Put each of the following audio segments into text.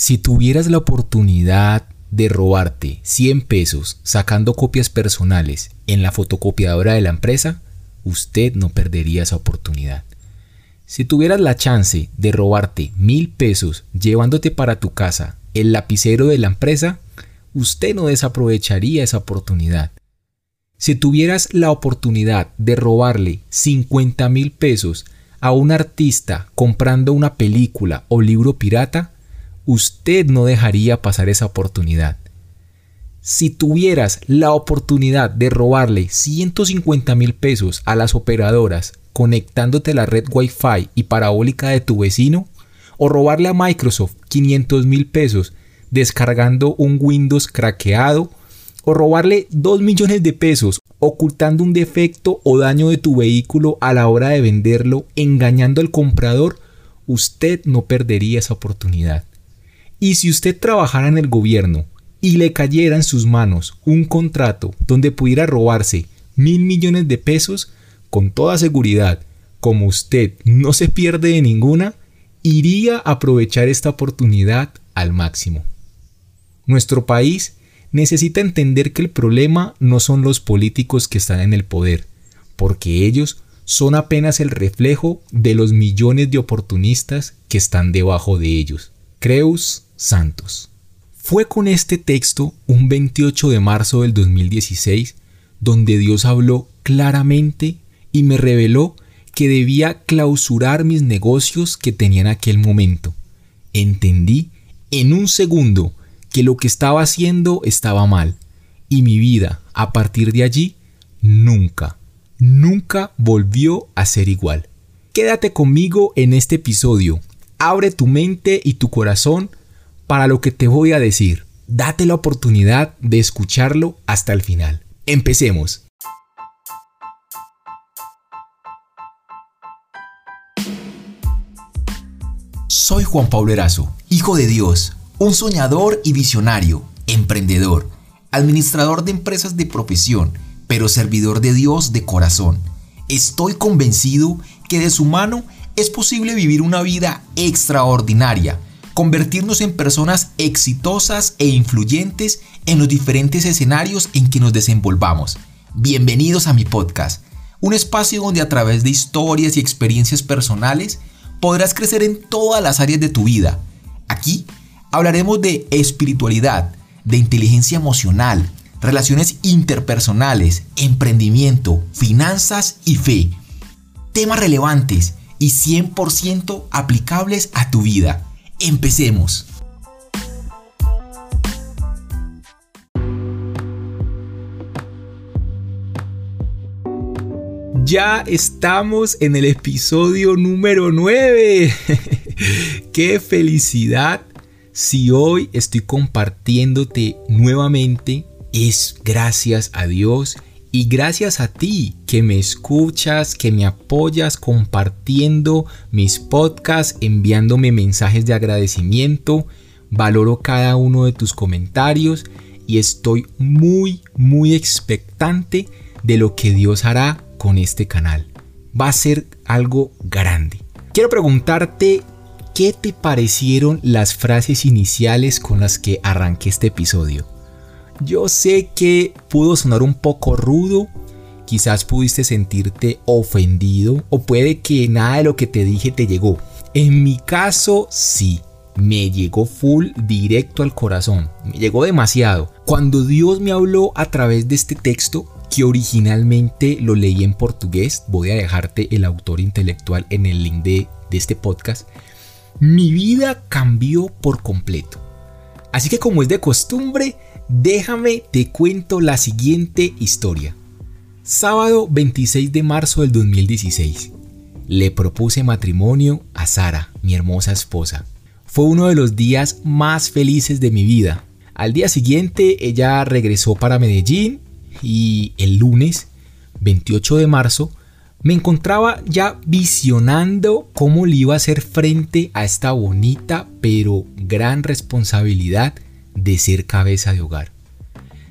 Si tuvieras la oportunidad de robarte 100 pesos sacando copias personales en la fotocopiadora de la empresa, usted no perdería esa oportunidad. Si tuvieras la chance de robarte mil pesos llevándote para tu casa el lapicero de la empresa, usted no desaprovecharía esa oportunidad. Si tuvieras la oportunidad de robarle 50 mil pesos a un artista comprando una película o libro pirata, usted no dejaría pasar esa oportunidad. Si tuvieras la oportunidad de robarle 150 mil pesos a las operadoras conectándote a la red Wi-Fi y parabólica de tu vecino, o robarle a Microsoft 500 mil pesos descargando un Windows craqueado, o robarle 2 millones de pesos ocultando un defecto o daño de tu vehículo a la hora de venderlo engañando al comprador, usted no perdería esa oportunidad. Y si usted trabajara en el gobierno y le cayera en sus manos un contrato donde pudiera robarse mil millones de pesos, con toda seguridad, como usted no se pierde de ninguna, iría a aprovechar esta oportunidad al máximo. Nuestro país necesita entender que el problema no son los políticos que están en el poder, porque ellos son apenas el reflejo de los millones de oportunistas que están debajo de ellos. Creus Santos. Fue con este texto, un 28 de marzo del 2016, donde Dios habló claramente y me reveló que debía clausurar mis negocios que tenía en aquel momento. Entendí en un segundo que lo que estaba haciendo estaba mal y mi vida a partir de allí nunca, nunca volvió a ser igual. Quédate conmigo en este episodio. Abre tu mente y tu corazón para lo que te voy a decir. Date la oportunidad de escucharlo hasta el final. Empecemos. Soy Juan Pablo Erazo, hijo de Dios, un soñador y visionario, emprendedor, administrador de empresas de profesión, pero servidor de Dios de corazón. Estoy convencido que de su mano es posible vivir una vida extraordinaria convertirnos en personas exitosas e influyentes en los diferentes escenarios en que nos desenvolvamos. Bienvenidos a mi podcast, un espacio donde a través de historias y experiencias personales podrás crecer en todas las áreas de tu vida. Aquí hablaremos de espiritualidad, de inteligencia emocional, relaciones interpersonales, emprendimiento, finanzas y fe. Temas relevantes y 100% aplicables a tu vida. Empecemos. Ya estamos en el episodio número 9. ¡Qué felicidad! Si hoy estoy compartiéndote nuevamente, es gracias a Dios y gracias a ti que me escuchas, que me apoyas compartiendo mis podcasts, enviándome mensajes de agradecimiento. Valoro cada uno de tus comentarios y estoy muy, muy expectante de lo que Dios hará con este canal. Va a ser algo grande. Quiero preguntarte qué te parecieron las frases iniciales con las que arranqué este episodio. Yo sé que pudo sonar un poco rudo, quizás pudiste sentirte ofendido o puede que nada de lo que te dije te llegó. En mi caso, sí, me llegó full directo al corazón, me llegó demasiado. Cuando Dios me habló a través de este texto, que originalmente lo leí en portugués, voy a dejarte el autor intelectual en el link de, este podcast, mi vida cambió por completo. Así que como es de costumbre, Déjame te cuento la siguiente historia. Sábado 26 de marzo del 2016. Le propuse matrimonio a Sara, mi hermosa esposa. Fue uno de los días más felices de mi vida. Al día siguiente ella regresó para Medellín y el lunes 28 de marzo me encontraba ya visionando cómo le iba a hacer frente a esta bonita pero gran responsabilidad de ser cabeza de hogar.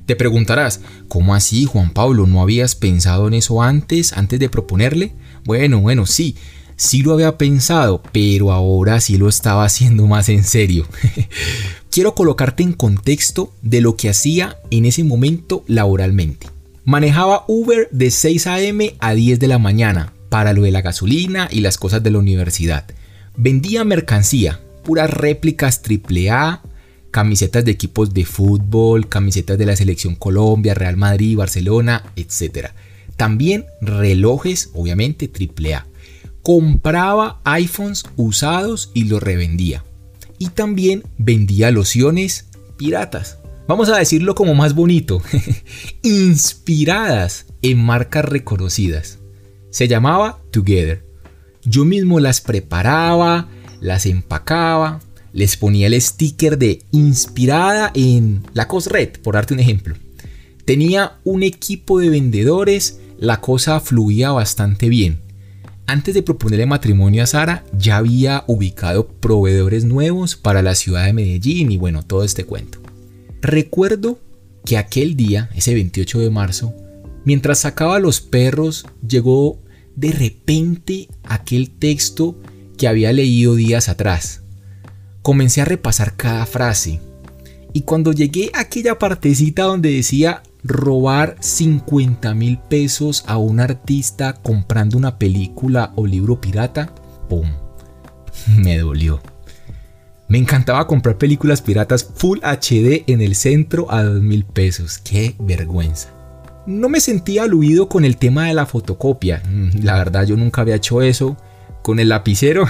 Te preguntarás, ¿cómo así Juan Pablo? ¿No habías pensado en eso antes, antes de proponerle? Bueno, bueno, sí. Sí lo había pensado, pero ahora sí lo estaba haciendo más en serio. Quiero colocarte en contexto de lo que hacía en ese momento laboralmente. Manejaba Uber de 6 a.m. a 10 de la mañana para lo de la gasolina y las cosas de la universidad. Vendía mercancía, puras réplicas AAA, camisetas de equipos de fútbol, camisetas de la selección Colombia, Real Madrid, Barcelona, etc. También relojes, obviamente AAA. Compraba iPhones usados y los revendía. Y también vendía lociones piratas vamos a decirlo como más bonito, inspiradas en marcas reconocidas. Se llamaba Together. Yo mismo las preparaba, las empacaba, les ponía el sticker de inspirada en la Red, por darte un ejemplo. Tenía un equipo de vendedores, la cosa fluía bastante bien. Antes de proponerle matrimonio a Sara, ya había ubicado proveedores nuevos para la ciudad de Medellín y bueno, todo este cuento. Recuerdo que aquel día, ese 28 de marzo, mientras sacaba los perros, llegó de repente aquel texto que había leído días atrás. Comencé a repasar cada frase y cuando llegué a aquella partecita donde decía robar 50 mil pesos a un artista comprando una película o libro pirata, ¡pum! Me dolió. Me encantaba comprar películas piratas Full HD en el centro a 2 mil pesos. ¡Qué vergüenza! No me sentía aludido con el tema de la fotocopia. Mm, la verdad yo nunca había hecho eso. Con el lapicero,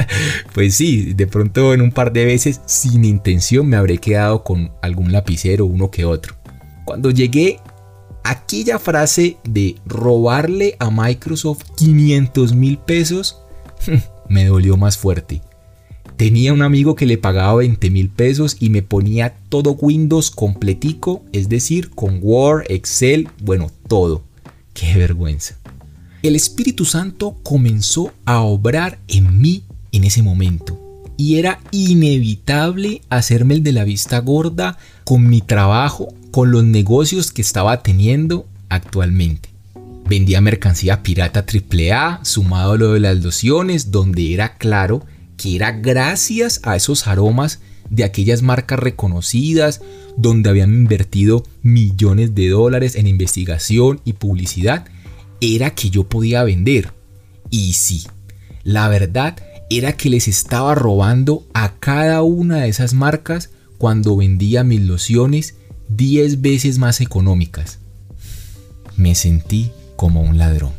pues sí, de pronto en un par de veces sin intención me habré quedado con algún lapicero, uno que otro. Cuando llegué aquella frase de robarle a Microsoft 500 mil pesos, me dolió más fuerte. Tenía un amigo que le pagaba 20 mil pesos y me ponía todo Windows completico, es decir, con Word, Excel, bueno, todo. Qué vergüenza. El Espíritu Santo comenzó a obrar en mí en ese momento. Y era inevitable hacerme el de la vista gorda con mi trabajo, con los negocios que estaba teniendo actualmente. Vendía mercancía pirata AAA, sumado a lo de las lociones, donde era claro que era gracias a esos aromas de aquellas marcas reconocidas donde habían invertido millones de dólares en investigación y publicidad, era que yo podía vender. Y sí, la verdad era que les estaba robando a cada una de esas marcas cuando vendía mis lociones 10 veces más económicas. Me sentí como un ladrón.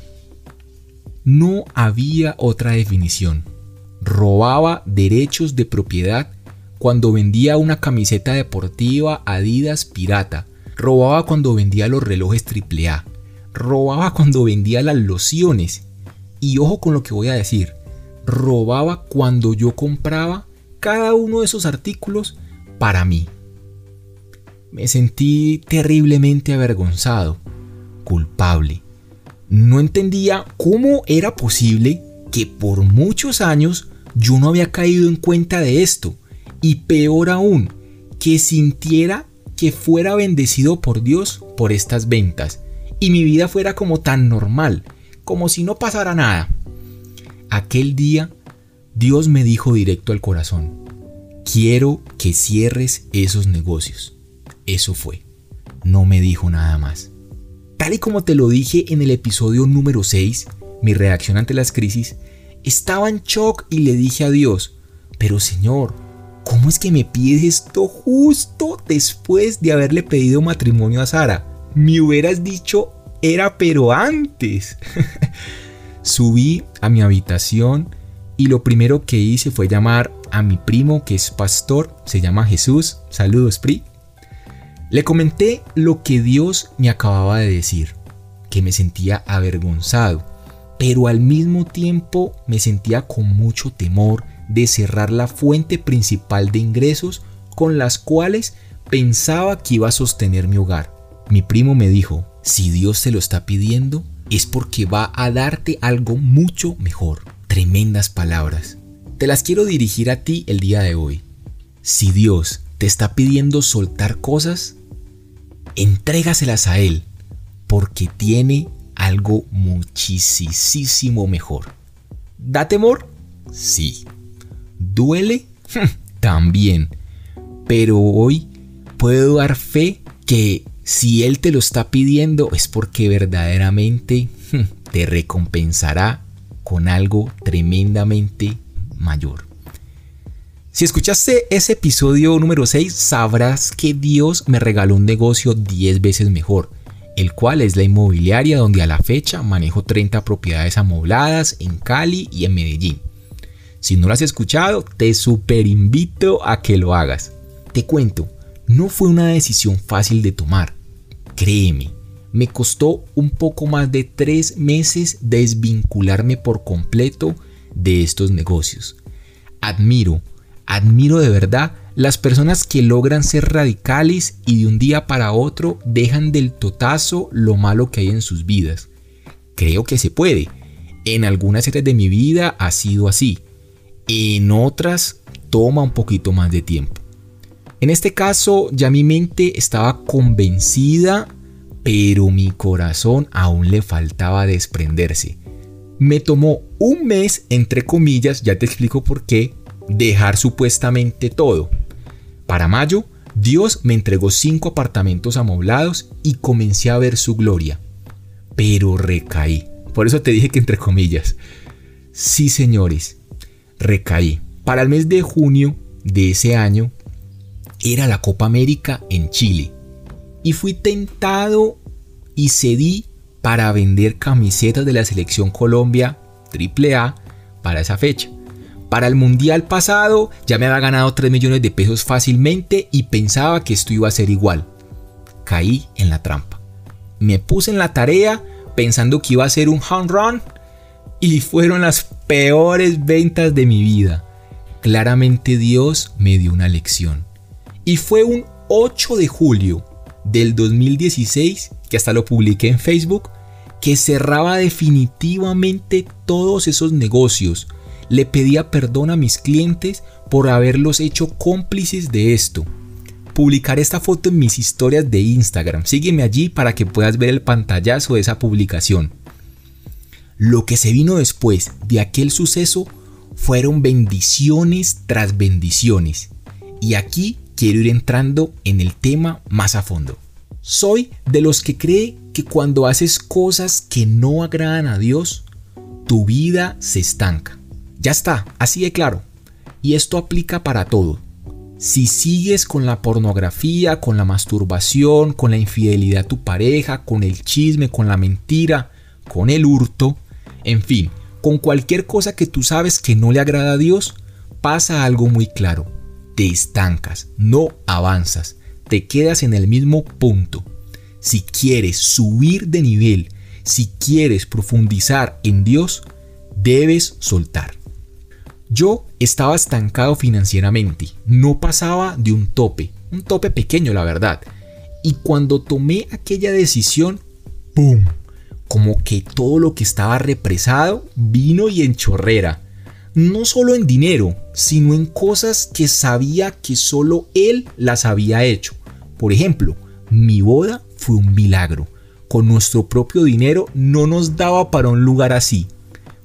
No había otra definición robaba derechos de propiedad cuando vendía una camiseta deportiva Adidas pirata, robaba cuando vendía los relojes AAA, robaba cuando vendía las lociones. Y ojo con lo que voy a decir, robaba cuando yo compraba cada uno de esos artículos para mí. Me sentí terriblemente avergonzado, culpable. No entendía cómo era posible que por muchos años yo no había caído en cuenta de esto. Y peor aún, que sintiera que fuera bendecido por Dios por estas ventas. Y mi vida fuera como tan normal, como si no pasara nada. Aquel día, Dios me dijo directo al corazón, quiero que cierres esos negocios. Eso fue. No me dijo nada más. Tal y como te lo dije en el episodio número 6, mi reacción ante las crisis, estaba en shock y le dije a Dios, pero Señor, ¿cómo es que me pides esto justo después de haberle pedido matrimonio a Sara? Me hubieras dicho, era pero antes. Subí a mi habitación y lo primero que hice fue llamar a mi primo que es pastor, se llama Jesús, saludos Pri. Le comenté lo que Dios me acababa de decir, que me sentía avergonzado pero al mismo tiempo me sentía con mucho temor de cerrar la fuente principal de ingresos con las cuales pensaba que iba a sostener mi hogar. Mi primo me dijo, si Dios te lo está pidiendo, es porque va a darte algo mucho mejor. Tremendas palabras. Te las quiero dirigir a ti el día de hoy. Si Dios te está pidiendo soltar cosas, entrégaselas a Él, porque tiene algo muchísimo mejor. ¿Da temor? Sí. ¿Duele? También. Pero hoy puedo dar fe que si Él te lo está pidiendo es porque verdaderamente te recompensará con algo tremendamente mayor. Si escuchaste ese episodio número 6, sabrás que Dios me regaló un negocio 10 veces mejor, el cual es la inmobiliaria donde a la fecha manejo 30 propiedades amobladas en Cali y en Medellín. Si no lo has escuchado, te super invito a que lo hagas. Te cuento, no fue una decisión fácil de tomar. Créeme, me costó un poco más de tres meses desvincularme por completo de estos negocios. Admiro, admiro de verdad las personas que logran ser radicales y de un día para otro dejan del totazo lo malo que hay en sus vidas. Creo que se puede. En algunas áreas de mi vida ha sido así. En otras toma un poquito más de tiempo. En este caso ya mi mente estaba convencida pero mi corazón aún le faltaba desprenderse. Me tomó un mes, entre comillas, ya te explico por qué, dejar supuestamente todo. Para mayo, Dios me entregó cinco apartamentos amoblados y comencé a ver su gloria. Pero recaí. Por eso te dije que entre comillas. Sí, señores, recaí. Para el mes de junio de ese año era la Copa América en Chile y fui tentado y cedí para vender camisetas de la selección Colombia AAA para esa fecha. Para el mundial pasado ya me había ganado 3 millones de pesos fácilmente y pensaba que esto iba a ser igual. Caí en la trampa. Me puse en la tarea pensando que iba a ser un home run y fueron las peores ventas de mi vida. Claramente Dios me dio una lección. Y fue un 8 de julio del 2016, que hasta lo publiqué en Facebook, que cerraba definitivamente todos esos negocios. Le pedía perdón a mis clientes por haberlos hecho cómplices de esto. Publicaré esta foto en mis historias de Instagram. Sígueme allí para que puedas ver el pantallazo de esa publicación. Lo que se vino después de aquel suceso fueron bendiciones tras bendiciones. Y aquí quiero ir entrando en el tema más a fondo. Soy de los que cree que cuando haces cosas que no agradan a Dios, tu vida se estanca. Ya está, así de claro. Y esto aplica para todo. Si sigues con la pornografía, con la masturbación, con la infidelidad a tu pareja, con el chisme, con la mentira, con el hurto, en fin, con cualquier cosa que tú sabes que no le agrada a Dios, pasa algo muy claro te estancas, no avanzas, te quedas en el mismo punto. Si quieres subir de nivel, si quieres profundizar en Dios, debes soltar. Yo estaba estancado financieramente, no pasaba de un tope, un tope pequeño la verdad. Y cuando tomé aquella decisión, ¡pum! Como que todo lo que estaba represado vino y en chorrera no solo en dinero, sino en cosas que sabía que solo él las había hecho. Por ejemplo, mi boda fue un milagro. Con nuestro propio dinero no nos daba para un lugar así,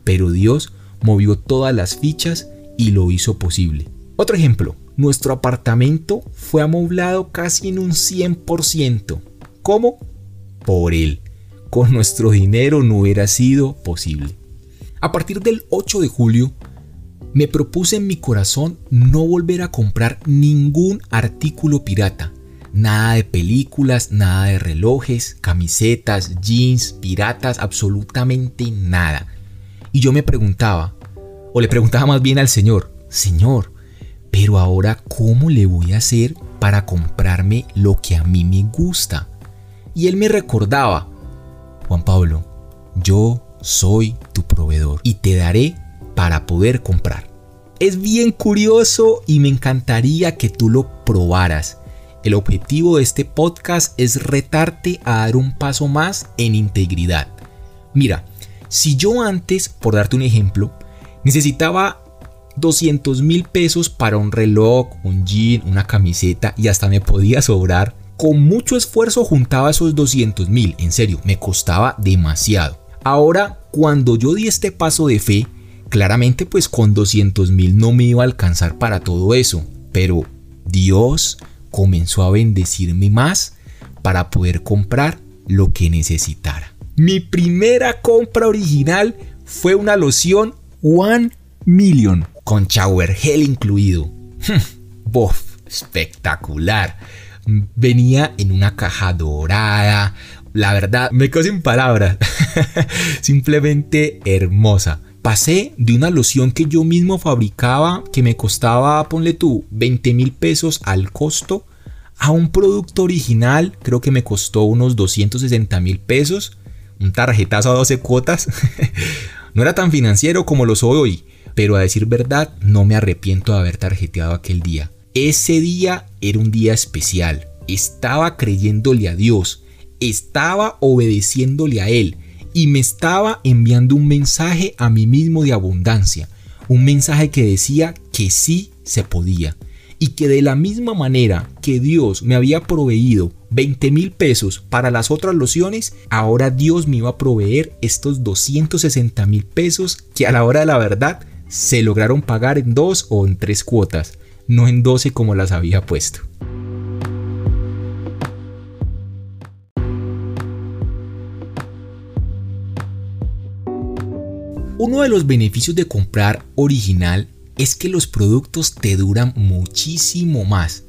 pero Dios movió todas las fichas y lo hizo posible. Otro ejemplo, nuestro apartamento fue amoblado casi en un 100%. ¿Cómo? Por él. Con nuestro dinero no hubiera sido posible. A partir del 8 de julio, me propuse en mi corazón no volver a comprar ningún artículo pirata. Nada de películas, nada de relojes, camisetas, jeans, piratas, absolutamente nada. Y yo me preguntaba, o le preguntaba más bien al Señor, Señor, pero ahora ¿cómo le voy a hacer para comprarme lo que a mí me gusta? Y él me recordaba, Juan Pablo, yo soy tu proveedor y te daré para poder comprar. Es bien curioso y me encantaría que tú lo probaras. El objetivo de este podcast es retarte a dar un paso más en integridad. Mira, si yo antes, por darte un ejemplo, necesitaba 200 mil pesos para un reloj, un jean, una camiseta y hasta me podía sobrar, con mucho esfuerzo juntaba esos 200 mil, en serio, me costaba demasiado. Ahora, cuando yo di este paso de fe, Claramente pues con 200 mil no me iba a alcanzar para todo eso, pero Dios comenzó a bendecirme más para poder comprar lo que necesitara. Mi primera compra original fue una loción One Million con shower gel incluido. Bof, espectacular. Venía en una caja dorada. La verdad, me quedo sin palabras. Simplemente hermosa. Pasé de una loción que yo mismo fabricaba, que me costaba, ponle tú, 20 mil pesos al costo, a un producto original, creo que me costó unos 260 mil pesos, un tarjetazo a 12 cuotas. no era tan financiero como lo soy hoy, pero a decir verdad, no me arrepiento de haber tarjeteado aquel día. Ese día era un día especial. Estaba creyéndole a Dios, estaba obedeciéndole a Él y me estaba enviando un mensaje a mí mismo de abundancia, un mensaje que decía que sí se podía y que de la misma manera que Dios me había proveído 20 mil pesos para las otras lociones, ahora Dios me iba a proveer estos 260 mil pesos que a la hora de la verdad se lograron pagar en dos o en tres cuotas, no en 12 como las había puesto. Uno de los beneficios de comprar original es que los productos te duran muchísimo más.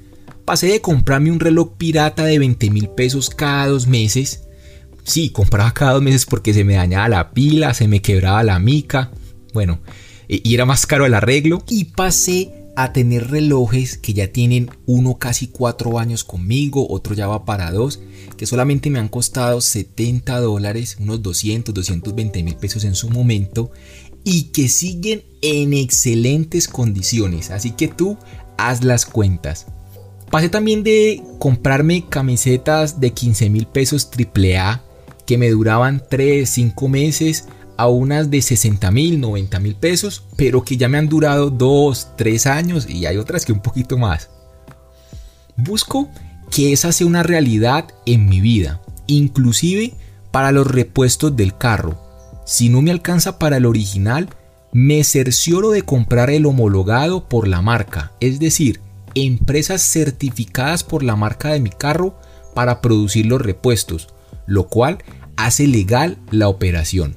Pasé de comprarme un reloj pirata de 20 mil pesos cada dos meses. Sí, compraba cada dos meses porque se me dañaba la pila, se me quebraba la mica. Bueno, y era más caro el arreglo. Y pasé a tener relojes que ya tienen uno casi cuatro años conmigo, otro ya va para dos, que solamente me han costado 70 dólares, unos 200, 220 mil pesos en su momento, y que siguen en excelentes condiciones. Así que tú haz las cuentas. Pasé también de comprarme camisetas de 15 mil pesos AAA que me duraban 3, 5 meses a unas de 60 mil, 90 mil pesos, pero que ya me han durado 2, 3 años y hay otras que un poquito más. Busco que esa sea una realidad en mi vida, inclusive para los repuestos del carro. Si no me alcanza para el original, me cercioro de comprar el homologado por la marca, es decir, empresas certificadas por la marca de mi carro para producir los repuestos, lo cual hace legal la operación.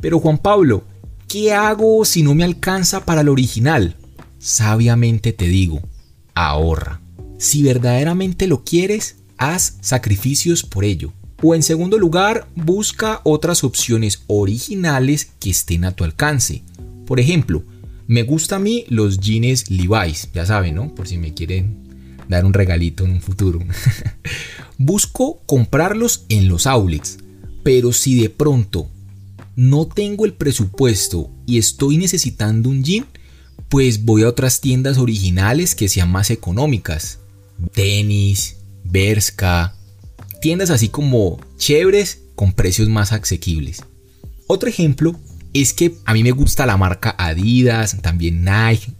Pero Juan Pablo, ¿qué hago si no me alcanza para el original? Sabiamente te digo, ahorra. Si verdaderamente lo quieres, haz sacrificios por ello. O en segundo lugar, busca otras opciones originales que estén a tu alcance. Por ejemplo, me gusta a mí los jeans Levi's, ya saben, ¿no? Por si me quieren dar un regalito en un futuro. Busco comprarlos en los outlets, pero si de pronto no tengo el presupuesto y estoy necesitando un jean, pues voy a otras tiendas originales que sean más económicas. Tenis, Berska, tiendas así como chéveres con precios más asequibles. Otro ejemplo es que a mí me gusta la marca Adidas, también Nike.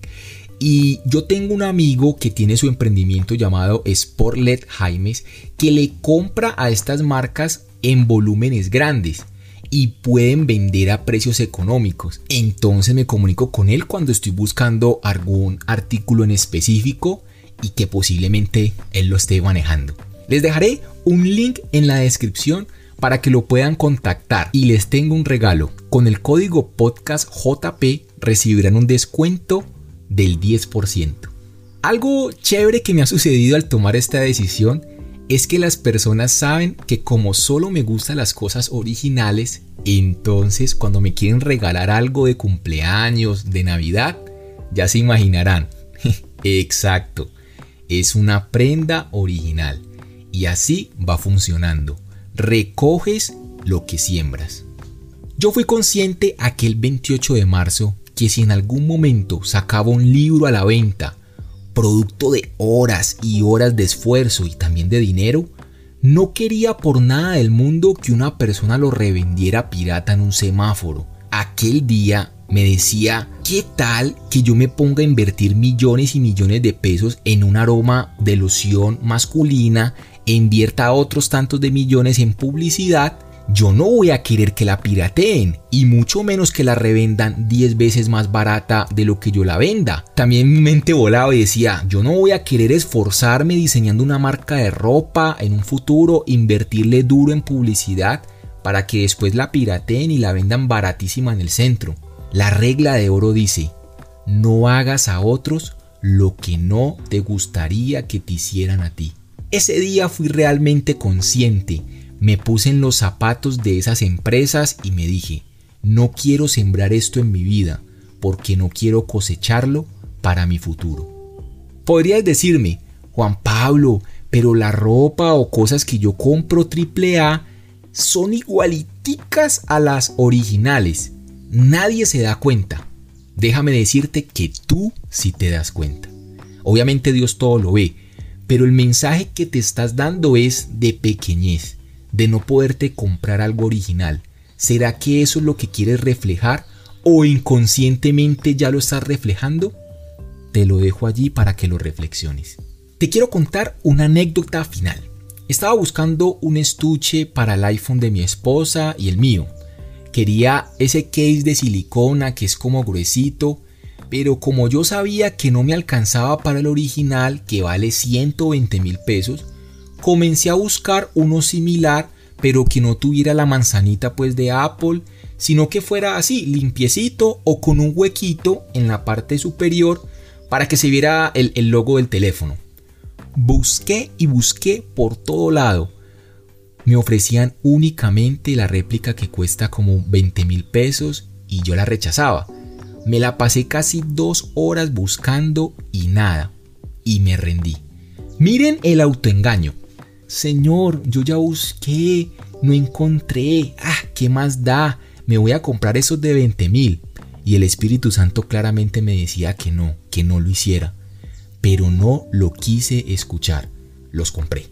Y yo tengo un amigo que tiene su emprendimiento llamado Sportlet Jaimes que le compra a estas marcas en volúmenes grandes y pueden vender a precios económicos. Entonces me comunico con él cuando estoy buscando algún artículo en específico y que posiblemente él lo esté manejando. Les dejaré un link en la descripción para que lo puedan contactar y les tengo un regalo. Con el código podcast JP recibirán un descuento del 10%. Algo chévere que me ha sucedido al tomar esta decisión es que las personas saben que como solo me gustan las cosas originales, entonces cuando me quieren regalar algo de cumpleaños, de Navidad, ya se imaginarán. Exacto, es una prenda original. Y así va funcionando. Recoges lo que siembras. Yo fui consciente aquel 28 de marzo que si en algún momento sacaba un libro a la venta producto de horas y horas de esfuerzo y también de dinero, no quería por nada del mundo que una persona lo revendiera pirata en un semáforo. Aquel día me decía, ¿qué tal que yo me ponga a invertir millones y millones de pesos en un aroma de loción masculina, e invierta otros tantos de millones en publicidad yo no voy a querer que la pirateen y mucho menos que la revendan 10 veces más barata de lo que yo la venda. También mi mente volaba y decía, yo no voy a querer esforzarme diseñando una marca de ropa en un futuro, invertirle duro en publicidad para que después la pirateen y la vendan baratísima en el centro. La regla de oro dice, no hagas a otros lo que no te gustaría que te hicieran a ti. Ese día fui realmente consciente me puse en los zapatos de esas empresas y me dije, no quiero sembrar esto en mi vida porque no quiero cosecharlo para mi futuro. Podrías decirme, Juan Pablo, pero la ropa o cosas que yo compro AAA son igualiticas a las originales. Nadie se da cuenta. Déjame decirte que tú sí te das cuenta. Obviamente Dios todo lo ve, pero el mensaje que te estás dando es de pequeñez de no poderte comprar algo original? ¿Será que eso es lo que quieres reflejar o inconscientemente ya lo estás reflejando? Te lo dejo allí para que lo reflexiones. Te quiero contar una anécdota final. Estaba buscando un estuche para el iPhone de mi esposa y el mío. Quería ese case de silicona que es como gruesito, pero como yo sabía que no me alcanzaba para el original que vale 120 mil pesos, comencé a buscar uno similar, pero que no tuviera la manzanita pues de Apple, sino que fuera así, limpiecito o con un huequito en la parte superior para que se viera el, el logo del teléfono. Busqué y busqué por todo lado. Me ofrecían únicamente la réplica que cuesta como 20 mil pesos y yo la rechazaba. Me la pasé casi dos horas buscando y nada. Y me rendí. Miren el autoengaño. Señor, yo ya busqué, no encontré. Ah, ¿qué más da? Me voy a comprar esos de 20 mil. Y el Espíritu Santo claramente me decía que no, que no lo hiciera. Pero no lo quise escuchar. Los compré.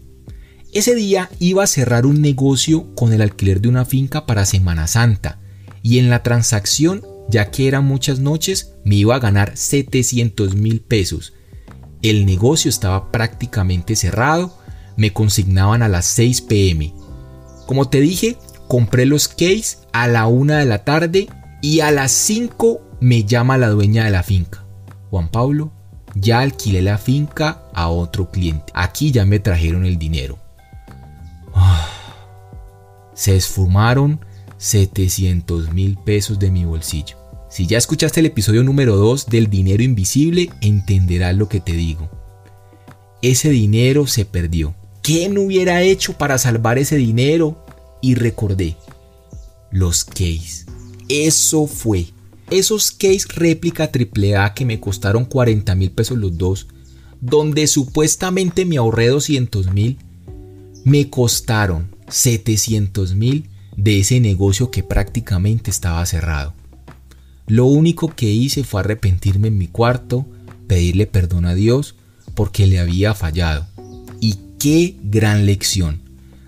Ese día iba a cerrar un negocio con el alquiler de una finca para Semana Santa. Y en la transacción, ya que eran muchas noches, me iba a ganar 700 mil pesos. El negocio estaba prácticamente cerrado me consignaban a las 6 pm. Como te dije, compré los case a la 1 de la tarde y a las 5 me llama la dueña de la finca. Juan Pablo, ya alquilé la finca a otro cliente. Aquí ya me trajeron el dinero. Ah, se esfumaron 700 mil pesos de mi bolsillo. Si ya escuchaste el episodio número 2 del dinero invisible, entenderás lo que te digo. Ese dinero se perdió. ¿Qué no hubiera hecho para salvar ese dinero? Y recordé, los case. Eso fue. Esos case réplica AAA que me costaron 40 mil pesos los dos, donde supuestamente me ahorré 200 mil, me costaron 700 mil de ese negocio que prácticamente estaba cerrado. Lo único que hice fue arrepentirme en mi cuarto, pedirle perdón a Dios porque le había fallado qué gran lección.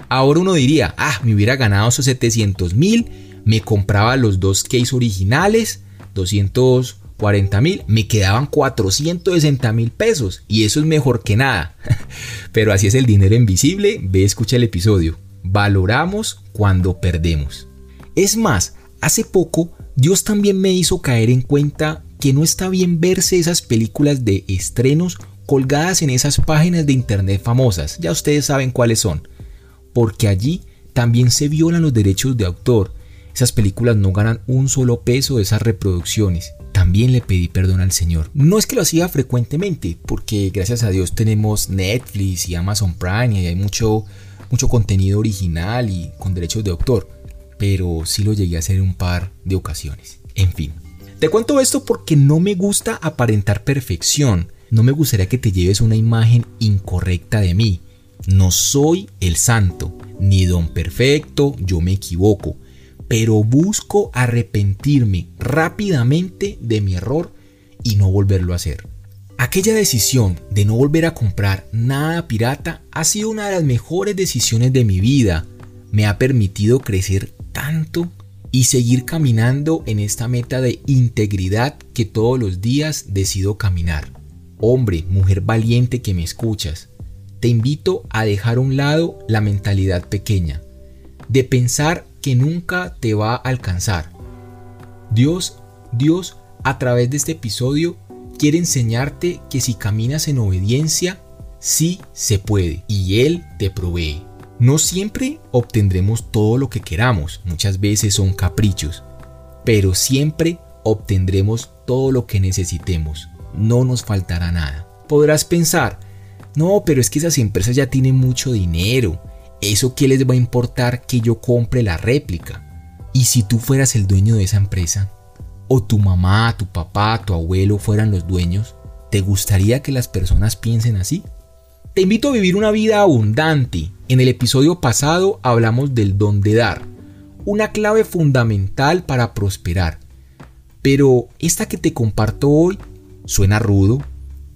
Ahora uno diría, ah, me hubiera ganado esos 700 mil, me compraba los dos case originales, 240 mil, me quedaban 460 mil pesos y eso es mejor que nada. Pero así es el dinero invisible, ve, escucha el episodio. Valoramos cuando perdemos. Es más, hace poco Dios también me hizo caer en cuenta que no está bien verse esas películas de estrenos colgadas en esas páginas de internet famosas, ya ustedes saben cuáles son, porque allí también se violan los derechos de autor. Esas películas no ganan un solo peso de esas reproducciones. También le pedí perdón al Señor. No es que lo hacía frecuentemente, porque gracias a Dios tenemos Netflix y Amazon Prime y hay mucho, mucho contenido original y con derechos de autor. Pero sí lo llegué a hacer un par de ocasiones. En fin. Te cuento esto porque no me gusta aparentar perfección no me gustaría que te lleves una imagen incorrecta de mí. No soy el santo, ni don perfecto, yo me equivoco, pero busco arrepentirme rápidamente de mi error y no volverlo a hacer. Aquella decisión de no volver a comprar nada pirata ha sido una de las mejores decisiones de mi vida. Me ha permitido crecer tanto y seguir caminando en esta meta de integridad que todos los días decido caminar. Hombre, mujer valiente que me escuchas, te invito a dejar a un lado la mentalidad pequeña, de pensar que nunca te va a alcanzar. Dios, Dios, a través de este episodio, quiere enseñarte que si caminas en obediencia, sí se puede y Él te provee. No siempre obtendremos todo lo que queramos, muchas veces son caprichos, pero siempre obtendremos todo lo que necesitemos, no nos faltará nada. Podrás pensar, no, pero es que esas empresas ya tienen mucho dinero, ¿eso qué les va a importar que yo compre la réplica? ¿Y si tú fueras el dueño de esa empresa? ¿O tu mamá, tu papá, tu abuelo fueran los dueños? ¿Te gustaría que las personas piensen así? Te invito a vivir una vida abundante. En el episodio pasado hablamos del don de dar, una clave fundamental para prosperar. Pero esta que te comparto hoy suena rudo.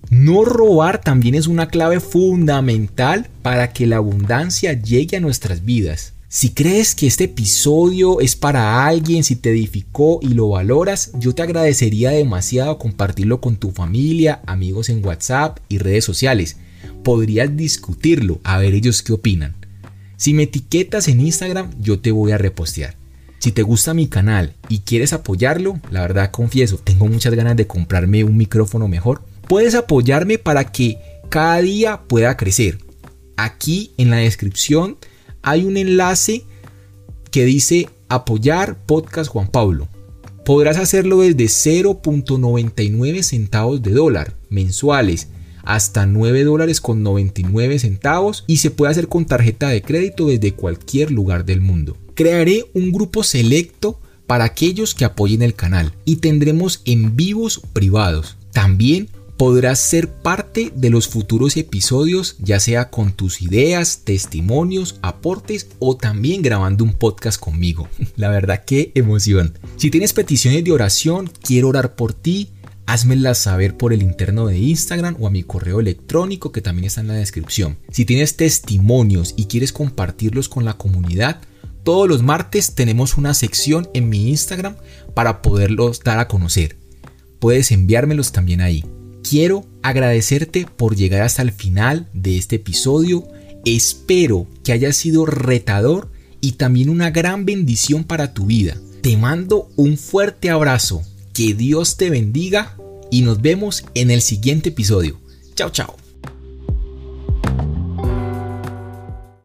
No robar también es una clave fundamental para que la abundancia llegue a nuestras vidas. Si crees que este episodio es para alguien, si te edificó y lo valoras, yo te agradecería demasiado compartirlo con tu familia, amigos en WhatsApp y redes sociales. Podrías discutirlo, a ver ellos qué opinan. Si me etiquetas en Instagram, yo te voy a repostear. Si te gusta mi canal y quieres apoyarlo, la verdad confieso, tengo muchas ganas de comprarme un micrófono mejor. Puedes apoyarme para que cada día pueda crecer. Aquí en la descripción hay un enlace que dice apoyar podcast Juan Pablo. Podrás hacerlo desde 0.99 centavos de dólar mensuales hasta 9 dólares con 99 centavos y se puede hacer con tarjeta de crédito desde cualquier lugar del mundo. Crearé un grupo selecto para aquellos que apoyen el canal y tendremos en vivos privados. También podrás ser parte de los futuros episodios, ya sea con tus ideas, testimonios, aportes o también grabando un podcast conmigo. La verdad, qué emoción. Si tienes peticiones de oración, quiero orar por ti, házmelas saber por el interno de Instagram o a mi correo electrónico que también está en la descripción. Si tienes testimonios y quieres compartirlos con la comunidad, todos los martes tenemos una sección en mi Instagram para poderlos dar a conocer. Puedes enviármelos también ahí. Quiero agradecerte por llegar hasta el final de este episodio. Espero que haya sido retador y también una gran bendición para tu vida. Te mando un fuerte abrazo. Que Dios te bendiga y nos vemos en el siguiente episodio. Chao, chao.